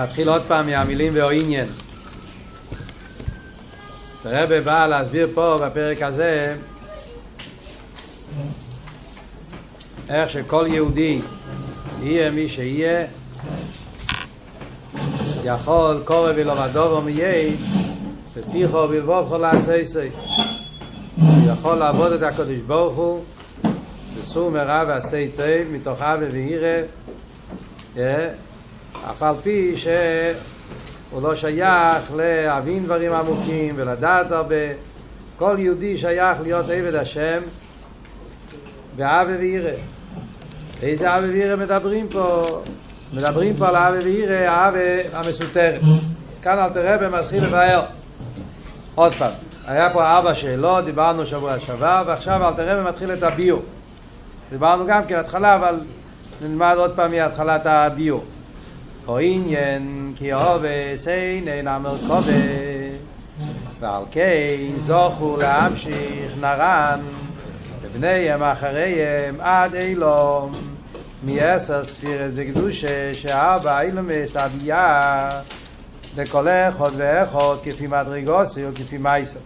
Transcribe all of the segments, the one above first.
נתחיל עוד פעם מהמילים והעניין. הרב בא להסביר פה בפרק הזה איך שכל יהודי יהיה מי שיהיה יכול קורא ולומדו ומייי ופיחו ובלבובכו עשה הוא יכול לעבוד את הקדוש ברוך הוא בסור מרע ועשה טוב מתוך אבי וירא אף על פי שהוא לא שייך להבין דברים עמוקים ולדעת הרבה כל יהודי שייך להיות עבד השם באבי וירא איזה אבי וירא מדברים פה? מדברים פה על אבי וירא, האבי המסותרת. אז כאן אל תראה במתחיל לבאר. עוד פעם היה פה ארבע שאלות, דיברנו שבוע שעבר ועכשיו אל תראה ומתחיל את הביור. דיברנו גם כן התחלה אבל נלמד עוד פעם מהתחלת הביור או עניין כי אובס אין אין המרכובה ועל כן זוכו להמשיך נרן ובניהם אחריהם עד אילום מעשר ספירת וקדושה שארבע אילומס אביה לכל אחד ואחד כפי מדרגוסי או כפי מייסר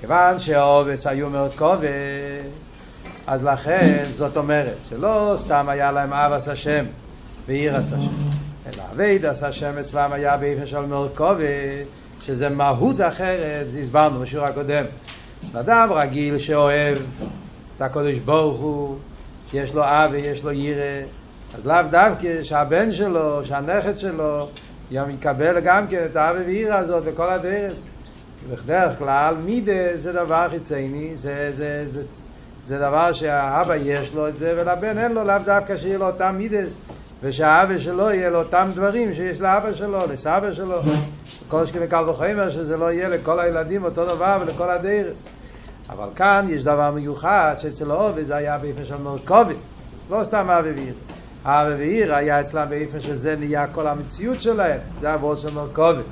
כיוון שאובס היו מרכובה אז לכן זאת אומרת שלא סתם היה להם אבס השם ואירס השם אלא אבייד עשה שם אצלם היה באיפה של מרכובה שזה מהות אחרת, הסברנו בשיעור הקודם. אדם רגיל שאוהב את הקודש ברוך הוא שיש לו אב ויש לו ירא אז לאו דווקא שהבן שלו, שהנכד שלו יום יקבל גם כן את האב וירא הזאת בכל הדרס. בדרך כלל מידה זה דבר חיצייני זה, זה, זה, זה דבר שהאבא יש לו את זה ולבן אין לו לאו דווקא שיהיה לו אותם מידס ושהאבא שלו יהיה לו אותם דברים שיש לאבא שלו, לסבא שלו. כל שכם וקל וחומר שזה לא יהיה לכל הילדים אותו דבר ולכל הדרס. אבל כאן יש דבר מיוחד שאצל אובי זה היה באיפה של מרכובי לא סתם אבא ועיר אבא ועיר היה אצלם באיפה שזה נהיה כל המציאות שלהם. זה עבוד של מרכובי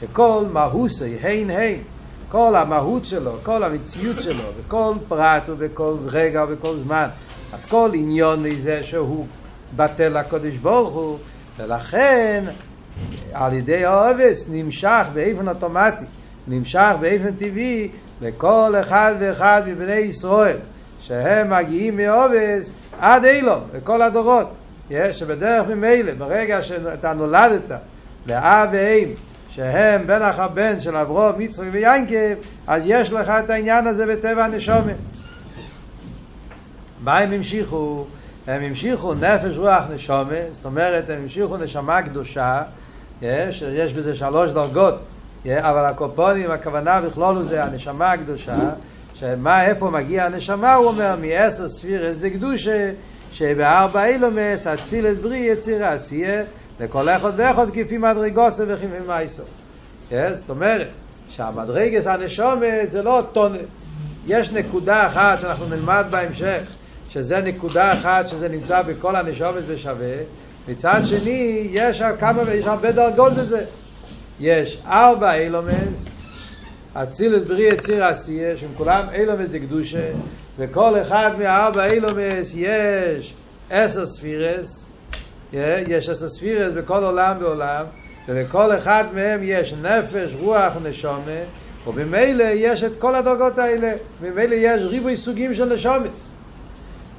שכל מהוסי, הין הין. כל המהות שלו, כל המציאות שלו בכל פרט ובכל רגע ובכל זמן. אז כל עניון מזה שהוא בטל לקודש ברוך הוא ולכן על ידי האובס נמשך באיפן אוטומטי נמשך באיפן טבעי לכל אחד ואחד מבני ישראל שהם מגיעים מאובס עד אילום, לכל הדורות שבדרך ממילא, ברגע שאתה נולדת לאב ואם שהם בן אח הבן של אברום, מצרי ויינקב אז יש לך את העניין הזה בטבע הנשומת מה הם המשיכו? הם המשיכו נפש רוח נשומה, זאת אומרת הם המשיכו נשמה קדושה, יש, יש בזה שלוש דרגות, אבל הקופונים, הכוונה בכלול זה הנשמה הקדושה, שמה, איפה מגיע הנשמה, הוא אומר, מעשר ספירס דקדושה, שבארבע אילומס, אצילס בריא יצירה עשייה, לכל אחד ואחד כפי מדרגוסה וכפי מייסו. זאת אומרת, שהמדרגס הנשומה זה לא טונה, יש נקודה אחת שאנחנו נלמד בהמשך, שזה נקודה אחת שזה נמצא בכל הנשומת ושווה מצד שני יש כמה ויש הרבה דרגות בזה. יש ארבע אילומס אצילס בריא יציר עשייה שהם כולם אילומס זה קדושה וכל אחד מהארבע אילומס יש עשר ספירס יש עשר ספירס בכל עולם ועולם ולכל אחד מהם יש נפש, רוח, נשומה ובמילא יש את כל הדרגות האלה. במילא יש ריבוי סוגים של נשומס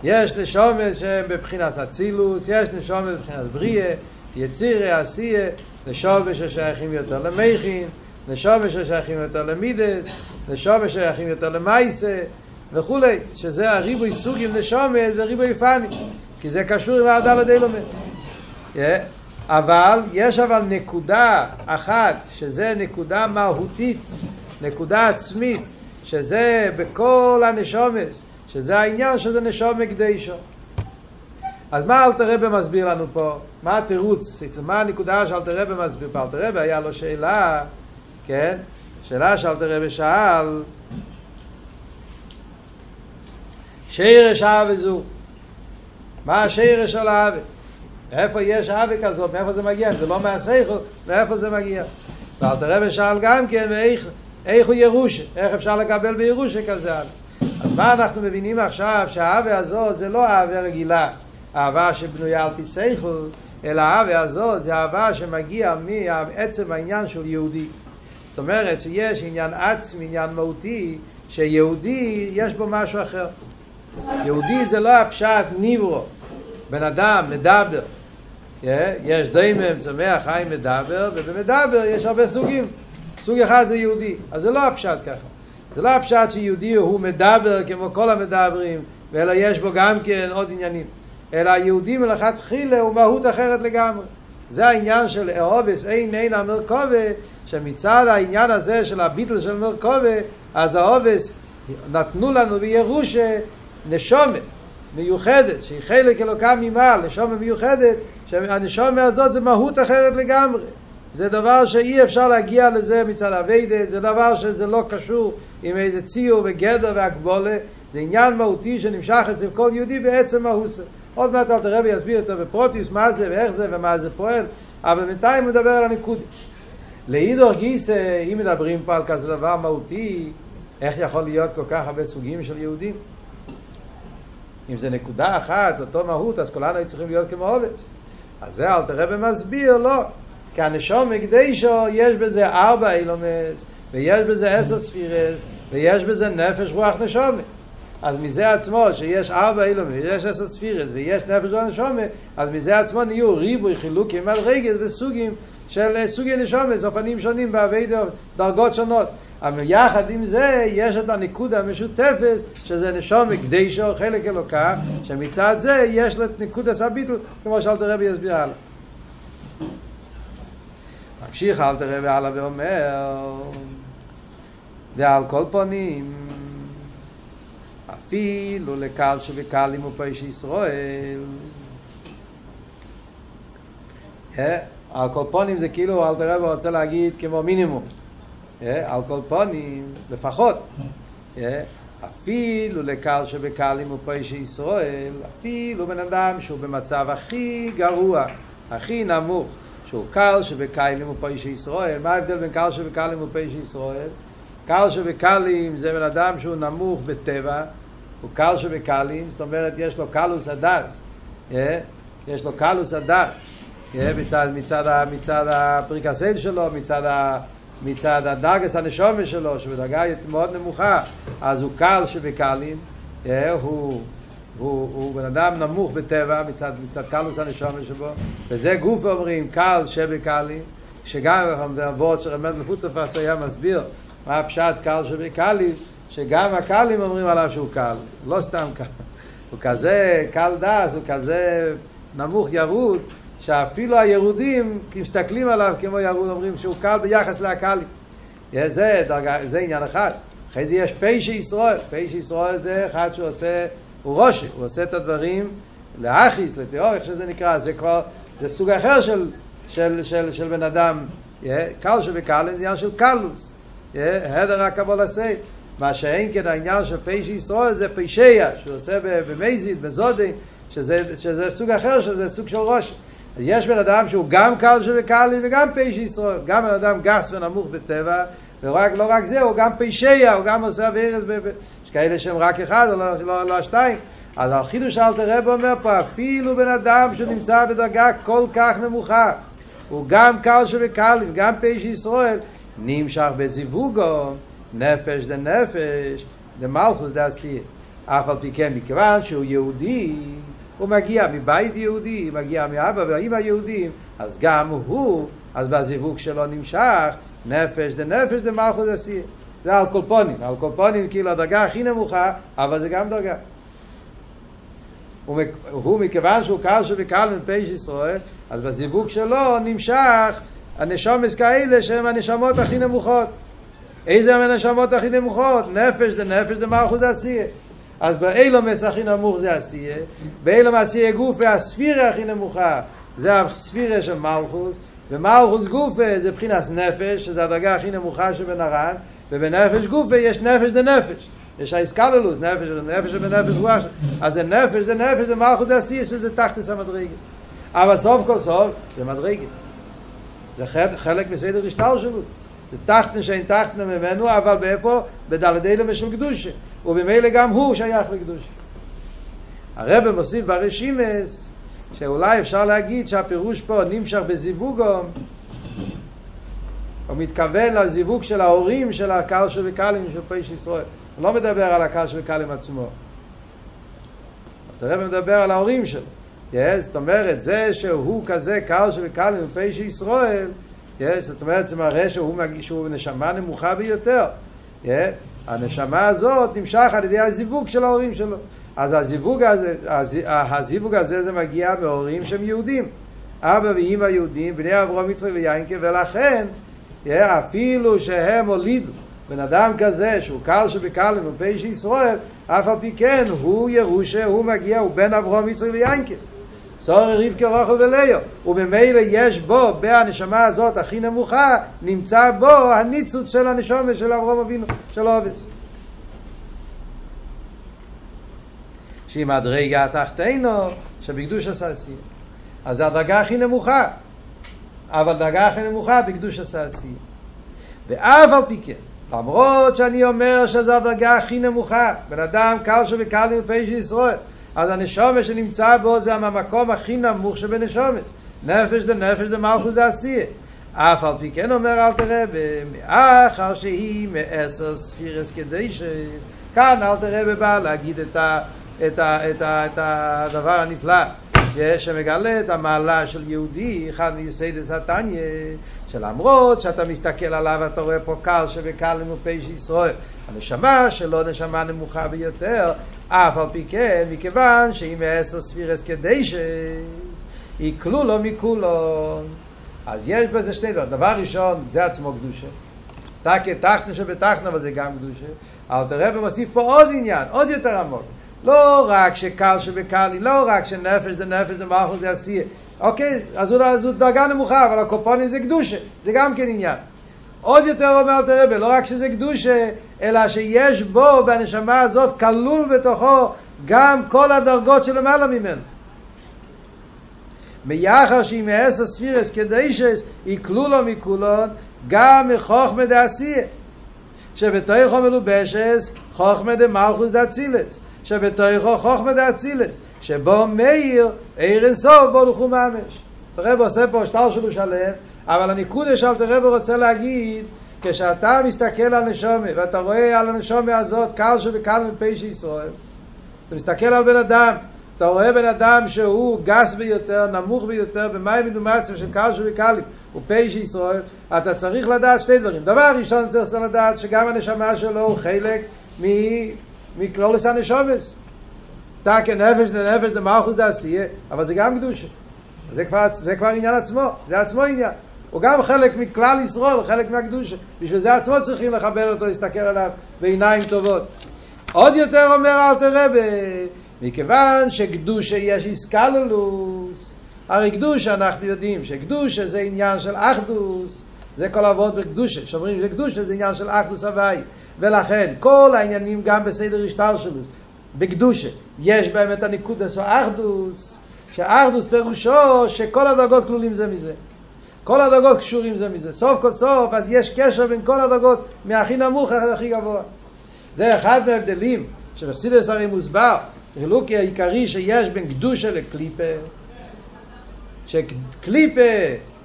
יש נשומת שהם בבחינת אצילוס, יש נשומת בבחינת בריאה, יצירה, עשייה, נשומת ששייכים יותר למכין, נשומת ששייכים יותר למידס, נשומת ששייכים יותר למייסה וכולי, שזה הריבוי סוגים נשומת וריבוי פאני, כי זה קשור עם העדה לדלומס. אבל יש אבל נקודה אחת, שזה נקודה מהותית, נקודה עצמית, שזה בכל הנשומס, שזה העניין שזה נשום מקדשו. אז מה אלתר רבי מסביר לנו פה? מה התירוץ? מה הנקודה שאלתר רבי מסביר פה? אלתר רבי היה לו שאלה, כן? שאלה שאלתר רבי שאל, שירש אהבה זו. מה השירש של האהבה? מאיפה יש אהבה כזאת? מאיפה זה מגיע? זה לא מהסייכו, מאיפה זה מגיע? ואלתר רבי שאל גם כן, ואיך הוא ירושה? איך אפשר לקבל בירושה כזה אהבה? אז מה אנחנו מבינים עכשיו שהאהבה הזאת זה לא אהבה רגילה, אהבה שבנויה על פי סייכל, אלא האהבה הזאת זה אהבה שמגיע מעצם העניין של יהודי. זאת אומרת שיש עניין עצמי, עניין מהותי, שיהודי יש בו משהו אחר. יהודי זה לא הפשט ניברו, בן אדם מדבר. יש דיימם, צומח, חיים, מדבר, ובמדבר יש הרבה סוגים. סוג אחד זה יהודי. אז זה לא הפשט ככה. זה לא הפשט שיהודי הוא מדבר כמו כל המדברים, אלא יש בו גם כן עוד עניינים. אלא היהודי מלכתחילה הוא מהות אחרת לגמרי. זה העניין של אהובס אין אין המרכובה, שמצד העניין הזה של הביטל של מרכובה, אז האהובס נתנו לנו בירושה נשומת מיוחדת, שהיא חלק אלוקה ממעל, נשומת מיוחדת, שהנשומת הזאת זה מהות אחרת לגמרי. זה דבר שאי אפשר להגיע לזה מצד אביידה, זה דבר שזה לא קשור עם איזה ציור וגדר והגבולה, זה עניין מהותי שנמשך אצל כל יהודי בעצם מהוסה. עוד מעט אל תראה ויסביר יותר בפרוטיוס מה זה ואיך זה ומה זה פועל, אבל בינתיים הוא מדבר על הנקודה. לאידור גיסא, אם מדברים פה על כזה דבר מהותי, איך יכול להיות כל כך הרבה סוגים של יהודים? אם זה נקודה אחת, אותו מהות, אז כולנו צריכים להיות כמו עובס. אז זה אל תראה ומסביר, לא. כי הנשום מקדישו יש בזה ארבע אילומס, ויש בזה עשר ספירס, ויש בזה נפש רוח נשומת. אז מזה עצמו שיש ארבע אילומס, ויש עשר ספירס, ויש נפש רוח נשומת, אז מזה עצמו נהיו ריבוי חילוקים על רגל וסוגים של סוגי נשומת, אופנים שונים בעבי דרגות שונות. אבל יחד עם זה יש את הניקוד המשותפת שזה נשום מקדישו, חלק אלוקה, שמצד זה יש לו את ניקוד הסביטל, כמו שאלת רבי יסביר הלאה. ממשיך אל תראה והלאה ואומר ועל כל פונים אפילו לקל שבקלים ופשע ישראל. על כל פונים זה כאילו אל תראה ורוצה להגיד כמו מינימום. על כל פונים לפחות. אפילו לקל שבקלים ופשע ישראל אפילו בן אדם שהוא במצב הכי גרוע הכי נמוך שהוא קל שבקלים ופושעי ישראל. מה ההבדל בין קל שבקלים ופושעי ישראל? קל שבקלים זה בן אדם שהוא נמוך בטבע, הוא קל שבקלים, זאת אומרת יש לו קלות הדעת, יש לו קלות הדעת, מצד, מצד, מצד הפריקסל שלו, מצד, מצד הדרגת הנשמה שלו, שבדרגה מאוד נמוכה, אז הוא קל שבקלים, הוא הוא, הוא בן אדם נמוך בטבע מצד, מצד קלוס הנשומה שבו. וזה גוף אומרים קל שבקלי שגם בעבוד שרמד מפוצפס היה מסביר מה הפשט קל שבקלי שגם הקלים אומרים עליו שהוא קל לא סתם קל. הוא כזה קל דס הוא כזה נמוך ירוד שאפילו הירודים מסתכלים עליו כמו ירוד אומרים שהוא קל ביחס להקלים זה, דרגה, זה עניין אחד. אחרי זה יש פשע ישראל. פשע ישראל זה אחד שעושה הוא רושה, הוא עושה את הדברים לאחיס, לתיאור, איך שזה נקרא, זה כבר, זה סוג אחר של, של, של, של בן אדם, קל שבקל עניין של קלוס, הדר הקבול עשה, מה שאין כן העניין של פשע ישראל זה פשע, שהוא עושה במזיד, בזודי, שזה, שזה סוג אחר, שזה סוג של ראש. יש בן אדם שהוא גם קל שבקל וגם פשע ישראל, גם בן אדם גס ונמוך בטבע, ורק, לא רק זה, הוא גם פשע, הוא גם עושה אבירס יש כאלה שהם רק אחד לא, לא, לא שתיים. אז החידוש אלתר רב אומר פה, אפילו בן אדם שנמצא בדרגה כל כך נמוכה, הוא גם קל שבקלים, גם פשע ישראל, נמשך בזיווגו, נפש דה נפש, דה מלכוס דה עשייה. אף על פי כן, מכיוון שהוא יהודי, הוא מגיע מבית יהודי, מגיע מאבא ואמא יהודים, אז גם הוא, אז בזיווג שלו נמשך, נפש דה נפש דה מלכוס דה עשייה. זה על קולפונים, על קולפונים כאילו הדרגה הכי נמוכה, אבל זה גם דרגה. הוא מכיוון שהוא קל שבקל מפייש ישראל, אז בזיווג שלו נמשך הנשומס כאלה שהם הנשמות הכי נמוכות. איזה הם הנשמות הכי נמוכות? נפש זה נפש זה מלכות עשייה. אז באילומס הכי נמוך זה עשייה, באילום עשייה גוף והספירה הכי נמוכה זה הספירה של מלכות, ומלכות גוף זה מבחינת נפש, שזה הדרגה הכי נמוכה שבנרן, ובנפש גופה יש נפש דה נפש. יש האיסקללוס, נפש זה נפש ובנפש רוח. אז זה נפש זה נפש זה מלכות דעשייה שזה תחתס המדרגת. אבל סוף כל סוף זה מדרגת. זה חלק מסדר השטר שלו. זה תחתן שאין תחתן ממנו, אבל באיפה? בדלדי למשל קדושה. ובמילא גם הוא שייך לקדושה. הרב מוסיף ברשימס שאולי אפשר להגיד שהפירוש פה נמשך בזיווגו הוא מתכוון לזיווג של ההורים של הקרש וקלים של פייש ישראל. הוא לא מדבר על הקרש וקלים עצמו. הרב מדבר על ההורים שלו? Yes, זאת אומרת זה שהוא כזה קרש וקלים ופייש ישראל yes, זאת אומרת זה מראה שהוא, מגיש, שהוא נשמה נמוכה ביותר. Yeah, הנשמה הזאת נמשך על ידי הזיווג של ההורים שלו. אז הזיווג הזה, הזיווג הזה זה מגיע מהורים שהם יהודים. אבא ואימא יהודים, בני אברהם יצחק ויינקה ולכן אפילו שהם הולידו בן אדם כזה שהוא קל שבקל ומפי שישראל אף על פי כן הוא ירושה, הוא מגיע, הוא בן אברהם יצחק ויינקה סורי רבקה רוחל וליו וממילא יש בו, בהנשמה הזאת הכי נמוכה נמצא בו הניצוץ של הנשמה של אברהם אבינו, של אובס שהיא מדרגה התחתינו שבקדוש הסעשי אז זה הדרגה הכי נמוכה אבל דרגה הכי נמוכה בקדוש הסעשי ואף על פי כן למרות שאני אומר שזו הדרגה הכי נמוכה בן אדם קל שבקל פי של ישראל אז הנשומת שנמצא בו זה המקום הכי נמוך שבנשומת נפש דה נפש דה מלכוס דה עשייה אף על פי כן אומר אל תראה מאחר שהיא מעשר ספירס כדי ש... כאן אל תראה בא להגיד את, ה, את, ה, את, ה, את הדבר הנפלא שמגלה את המעלה של יהודי אחד מיסיידס התניא שלמרות שאתה מסתכל עליו אתה רואה פה קל שבקל למופי של ישראל. הנשמה שלו נשמה נמוכה ביותר. אף על פי כן מכיוון שהיא מעשר ספירס כדי שהיא כלולו מכולו. אז יש בזה שני דברים. דבר ראשון זה עצמו קדושה. תקה תחתנה שבתחתנה אבל זה גם קדושה. אבל תראה ומוסיף פה עוד עניין עוד יותר עמוק לא רק שקל שבקל לא רק שנפש זה נפש זה מלכות זה עשייה אוקיי, אז זו דרגה נמוכה, אבל הקופונים זה קדושה, זה גם כן עניין. עוד יותר אומר את הרב, לא רק שזה קדושה, אלא שיש בו, בנשמה הזאת, כלול בתוכו גם כל הדרגות שלמעלה ממנו. מיחר שהיא מעשר ספירס כדאישס, היא כלולו מכולון, גם מחוכמה דעשייה. שבתוכו מלובשס, חוכמה דמלכוס דאצילס. שבתוכו חוכמה דאצילס. שבו מאיר עיר אינסוף בו לכו ממש. הרב עושה פה שטר שלו שלם, אבל הניקוד שאלת הרב רוצה להגיד, כשאתה מסתכל על נשומה, ואתה רואה על הנשומה הזאת קל שבקל מפי שישראל, אתה מסתכל על בן אדם, אתה רואה בן אדם שהוא גס ביותר, נמוך ביותר, במים מדומצים של קל שבקלים, הוא פי שישראל, אתה צריך לדעת שתי דברים. דבר ראשון צריך לדעת שגם הנשמה שלו הוא חלק מכלולס הנשומס. תקה נפש זה נפש זה מלכוס זה עשייה, אבל זה גם קדושה. זה כבר, זה כבר עניין עצמו, זה עצמו עניין. הוא גם חלק מכלל ישראל, חלק מהקדושה. בשביל זה עצמו צריכים לכבד אותו, להסתכל עליו בעיניים טובות. עוד יותר אומר אל תראה, מכיוון שקדושה יש איסקלולוס, הרי קדושה אנחנו יודעים שקדושה זה עניין של אחדוס, זה כל אבות בקדושה, שאומרים שקדושה זה עניין של אחדוס הוואי, ולכן כל העניינים גם בסדר השטר שלו, בקדושה, יש בהם את הניקודס או אחדוס, שאחדוס פירושו שכל הדרגות כלולים זה מזה. כל הדרגות קשורים זה מזה. סוף כל סוף, אז יש קשר בין כל הדרגות, מהכי נמוך עד הכי גבוה. זה אחד מההבדלים, שבחסידס הרי מוסבר, חילוקי העיקרי שיש בין קדושה לקליפה, שקליפה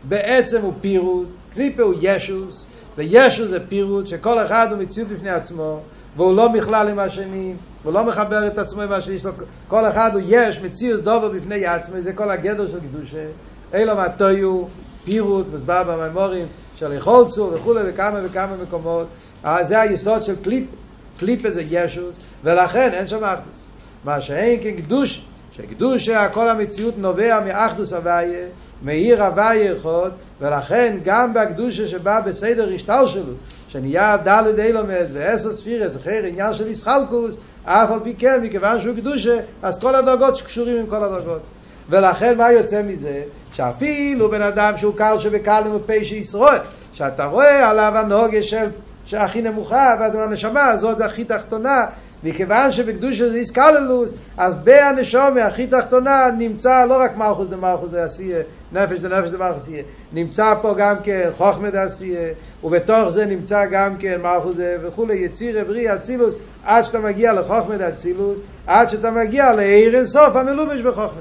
בעצם הוא פירוט, קליפה הוא ישוס, וישוס זה פירוט, שכל אחד הוא מציאות בפני עצמו, והוא לא מכלל עם השני, הוא לא מחבר את עצמו עם השני, כל אחד הוא יש, מציאוס דובר בפני עצמו, זה כל הגדר של קדושה. אילו מהטויו, פירוט, מסבר במימורים של יכולצו וכולי וכמה וכמה מקומות. זה היסוד של קליפ, קליפה זה ישוס, ולכן אין שם אחדוס. מה שאין כקדוש, שקדושה, כל המציאות נובע מאחדוס הוויה, מעיר הוויה יכול, ולכן גם בקדושה שבא בסדר השטר שלו, שנהיה דלת אילומד ועשר ספירס, אחר עניין של ישחלקוס, אף על פי כן, מכיוון שהוא קדושה, אז כל הדרגות שקשורים עם כל הדרגות. ולכן מה יוצא מזה? שאפילו בן אדם שהוא קל שבקל עם הפה של ישראל, שאתה רואה עליו הנוגה של שהכי נמוכה, והנשמה הזאת זה הכי תחתונה, מכיוון שבקדושה זה איסקללוס, אז בהנשומה הכי תחתונה נמצא לא רק מלכוס דמלכוס דעשייה, נפש דנפש דמלכוס דעשייה, נמצא פה גם כן חוכמה דעשייה, ובתוך זה נמצא גם כן מלכוס וכולי, יציר, עברי, אצילוס, עד שאתה מגיע לחוכמה דאצילוס, עד שאתה מגיע לעיר אינסוף המלובש בחוכמה.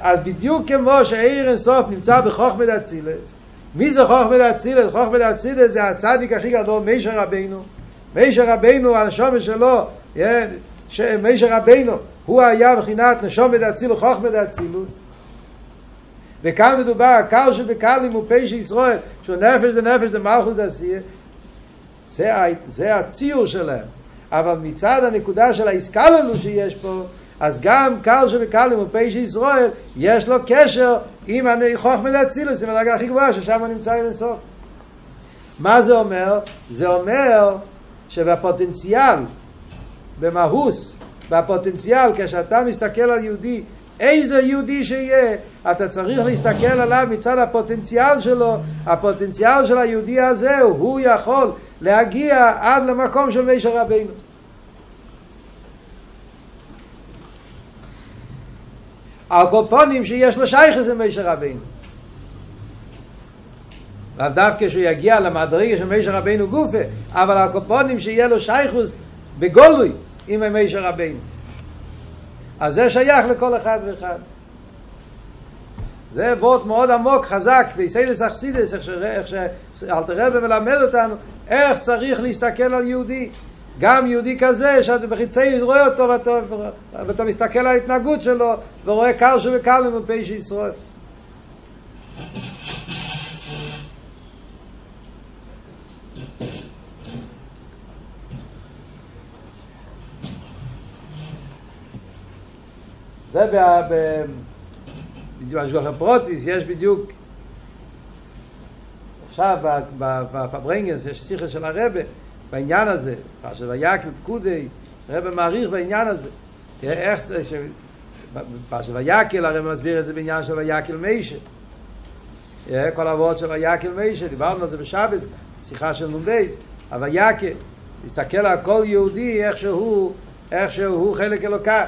אז בדיוק כמו שעיר אינסוף נמצא בחוכמת אצילס, מי זה חוכמת אצילס? חוכמת אצילס זה הצדיק הכי גדול, מישר רבינו. מישר רבינו, הנשומת שלו, מישר רבינו, הוא היה בחינת נשומת אצילוס, חוכמת אצילוס. וכאן מדובר, קל שבקלים הוא פשע ישראל, שהוא נפש זה נפש זה מלכות עשייה, זה, זה הציור שלהם. אבל מצד הנקודה של האיסקללו שיש פה, אז גם קל שבקלים הוא פשע ישראל, יש לו קשר עם חוכמת אצילוס, עם הדרגה הכי גבוהה, ששם נמצא עם אינסוף. מה זה אומר? זה אומר שבפוטנציאל, במהוס, בפוטנציאל, כשאתה מסתכל על יהודי איזה יהודי שיהיה, אתה צריך להסתכל עליו מצד הפוטנציאל שלו, הפוטנציאל של היהודי הזה הוא יכול להגיע עד למקום של מישר רבינו. הקופונים שיש לו שייכס למישר רבינו. לאו דווקא שהוא יגיע למדרגה של מישר רבינו גופה, אבל הקופונים שיהיה לו שייכוס בגולוי עם מישר רבינו. אז זה שייך לכל אחד ואחד. זה וורט מאוד עמוק, חזק, ביסיידס אכסידס, איך שאלתר רבי מלמד אותנו, איך צריך להסתכל על יהודי. גם יהודי כזה, שאתה בחיצי רואה אותו ואתה, ואתה מסתכל על ההתנהגות שלו, ורואה קל שבקל למפי שישראל. זה בהשגוח הפרוטיס, יש בדיוק עכשיו בפברנגס יש שיחה של הרבה בעניין הזה, פרשת ויקל פקודי, הרבה מעריך בעניין הזה, איך צריך, פרשת ויקל הרי מסביר את זה בעניין של ויקל מישה, כל העבוד של ויקל מישה, דיברנו על זה בשבס, שיחה של נ"ב, הויקל, להסתכל על כל יהודי איך שהוא, איך שהוא חלק אלוקה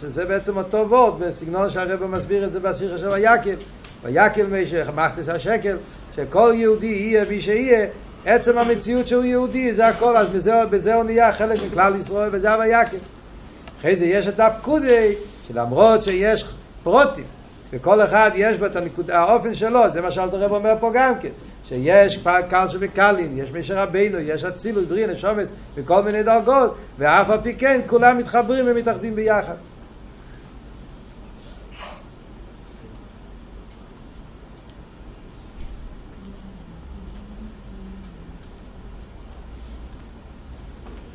שזה בעצם אותו וורד בסגנון שהרבא מסביר את זה בשיחה של ויקל ויקל מי שמחצס השקל שכל יהודי יהיה מי שיהיה עצם המציאות שהוא יהודי זה הכל אז בזה, בזה הוא נהיה חלק מכלל ישראל וזה הויקל אחרי זה יש את הפקודי שלמרות שיש פרוטים וכל אחד יש בה את הנקודה, האופן שלו זה מה שאלת הרב אומר פה גם כן שיש קל שבקלים, יש משה רבינו, יש אצילות, בריא, נשומס, בכל מיני דרגות, ואף על פי כן כולם מתחברים ומתאחדים ביחד.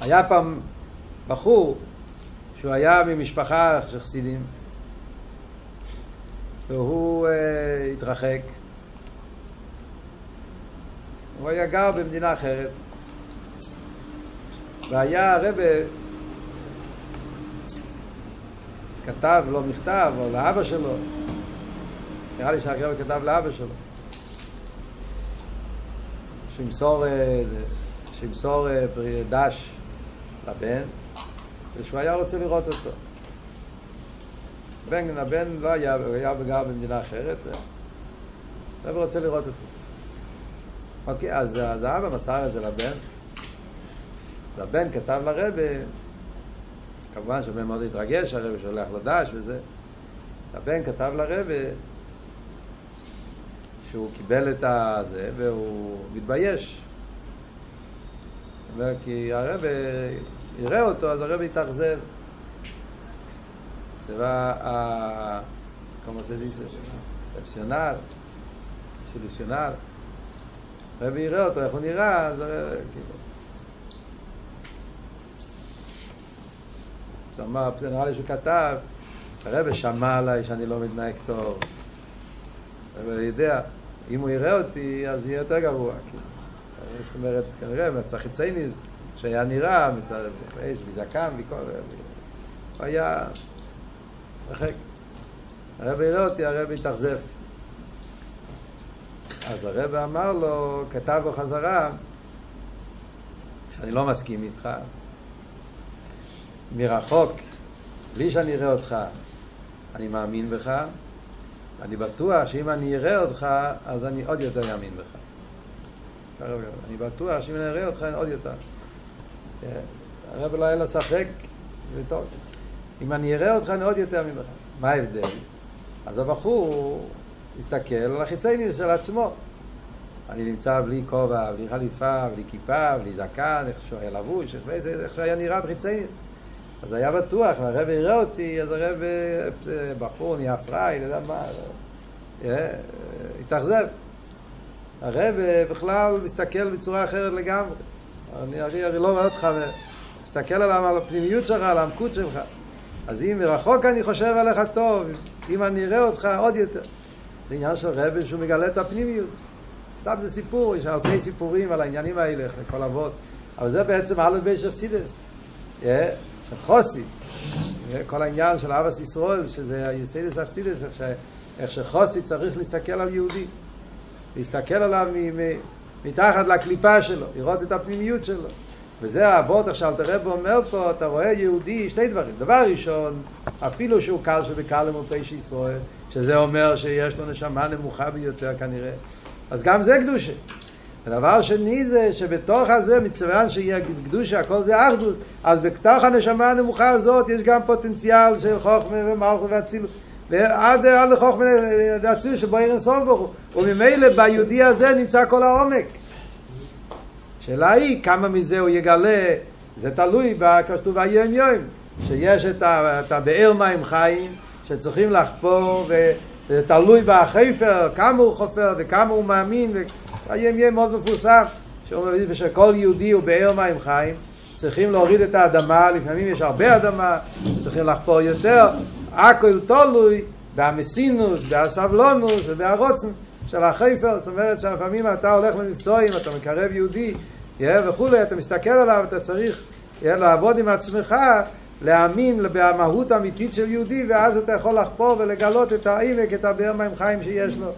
היה פעם בחור שהוא היה ממשפחה של חסידים והוא uh, התרחק הוא היה גר במדינה אחרת. והיה הרבה כתב לו מכתב או לאבא שלו. נראה לי שהרבה כתב לאבא שלו. שימסור שימסור דש לבן ושהוא היה רוצה לראות אותו. בן, הבן לא היה, הוא היה גר במדינה אחרת הרבה רוצה לראות אותו אוקיי, אז, אז האבא מסר את זה לבן. והבן כתב לרבה, כמובן שהבן מאוד התרגש, הרבה שולח לו דש וזה. הבן כתב לרבה שהוא קיבל את הזה והוא מתבייש. אומר, כי הרבה יראה אותו, אז הרבה יתאכזב. זה va כמו זה דיסה? ספציונל, סילוסיונל. הרבי יראה אותו, איך הוא נראה, אז הרבי, כאילו. אמר, זה נראה לי שהוא כתב, הרבי שמע עליי שאני לא מתנהג טוב. הרבי יודע, אם הוא יראה אותי, אז יהיה יותר גרוע. כאילו. זאת אומרת, כנראה, מצא חיצייניס, שהיה נראה, מצד יש מזקן, וכל... הוא היה... הרבי יראה אותי, הרבי התאכזב. אז הרב אמר לו, כתב לו חזרה, שאני לא מסכים איתך, מרחוק, בלי שאני אראה אותך, אני מאמין בך, אני בטוח שאם אני אראה אותך, אז אני עוד יותר אאמין בך. אני בטוח שאם אני אראה אותך, אני עוד יותר. הרב לא היה לו ספק, וטוב. אם אני אראה אותך, אני עוד יותר אאמין בך. מה ההבדל? אז הבחור מסתכל על החיצייניוס של עצמו. אני נמצא בלי כובע, בלי חליפה, בלי כיפה, בלי זקן, איך שהוא היה לבוש, איך, איך שהיה נראה בחיצייניוס. אז היה בטוח, אם הרב יראה אותי, אז הרב בחור נהיה פראי, לא יודע מה, התאכזב. הרב בכלל מסתכל בצורה אחרת לגמרי. אני הרי, הרי לא רואה אותך, מסתכל עליו, על הפנימיות שלך, על העמקות שלך. אז אם מרחוק אני חושב עליך טוב, אם אני אראה אותך עוד יותר. זה עניין של רבי שהוא מגלה את הפנימיות. סתם זה סיפור, יש אלפי סיפורים על העניינים האלה, לכל אבות. אבל זה בעצם אלף בי שחסידס. חוסי. כל העניין של אבא סיסרול, שזה היסיידס אכסידס, איך שחוסי צריך להסתכל על יהודי. להסתכל עליו מתחת לקליפה שלו, לראות את הפנימיות שלו. וזה האבות, עכשיו אתה רב אומר פה, אתה רואה יהודי, שתי דברים. דבר ראשון, אפילו שהוא קל שבקל למופי ישראל, שזה אומר שיש לו נשמה נמוכה ביותר כנראה, אז גם זה קדושה. ודבר שני זה שבתוך הזה, מצוין שיהיה קדושה, הכל זה אחדות, אז בתוך הנשמה הנמוכה הזאת יש גם פוטנציאל של חוכמה ומלכות ואצילות. ועד עד לחוכמה ואצילות שבו עיר אינסוף ברוך הוא. וממילא ביהודי הזה נמצא כל העומק. השאלה היא כמה מזה הוא יגלה, זה תלוי בכתוב היום יום, שיש את הבאר מים חיים שצריכים לחפור וזה תלוי בחפר, כמה הוא חופר וכמה הוא מאמין והיום יום מאוד מפורסם שכל יהודי הוא באר מים חיים צריכים להוריד את האדמה, לפעמים יש הרבה אדמה, צריכים לחפור יותר, הכל תלוי בהמסינוס, בהסבלונוס ובהרוצן של החפר, זאת אומרת שלפעמים אתה הולך למבצועים, אתה מקרב יהודי וכולי, אתה מסתכל עליו, אתה צריך לעבוד עם עצמך, להאמין במהות האמיתית של יהודי, ואז אתה יכול לחפור ולגלות את העמק, את הבאר מים חיים שיש לו.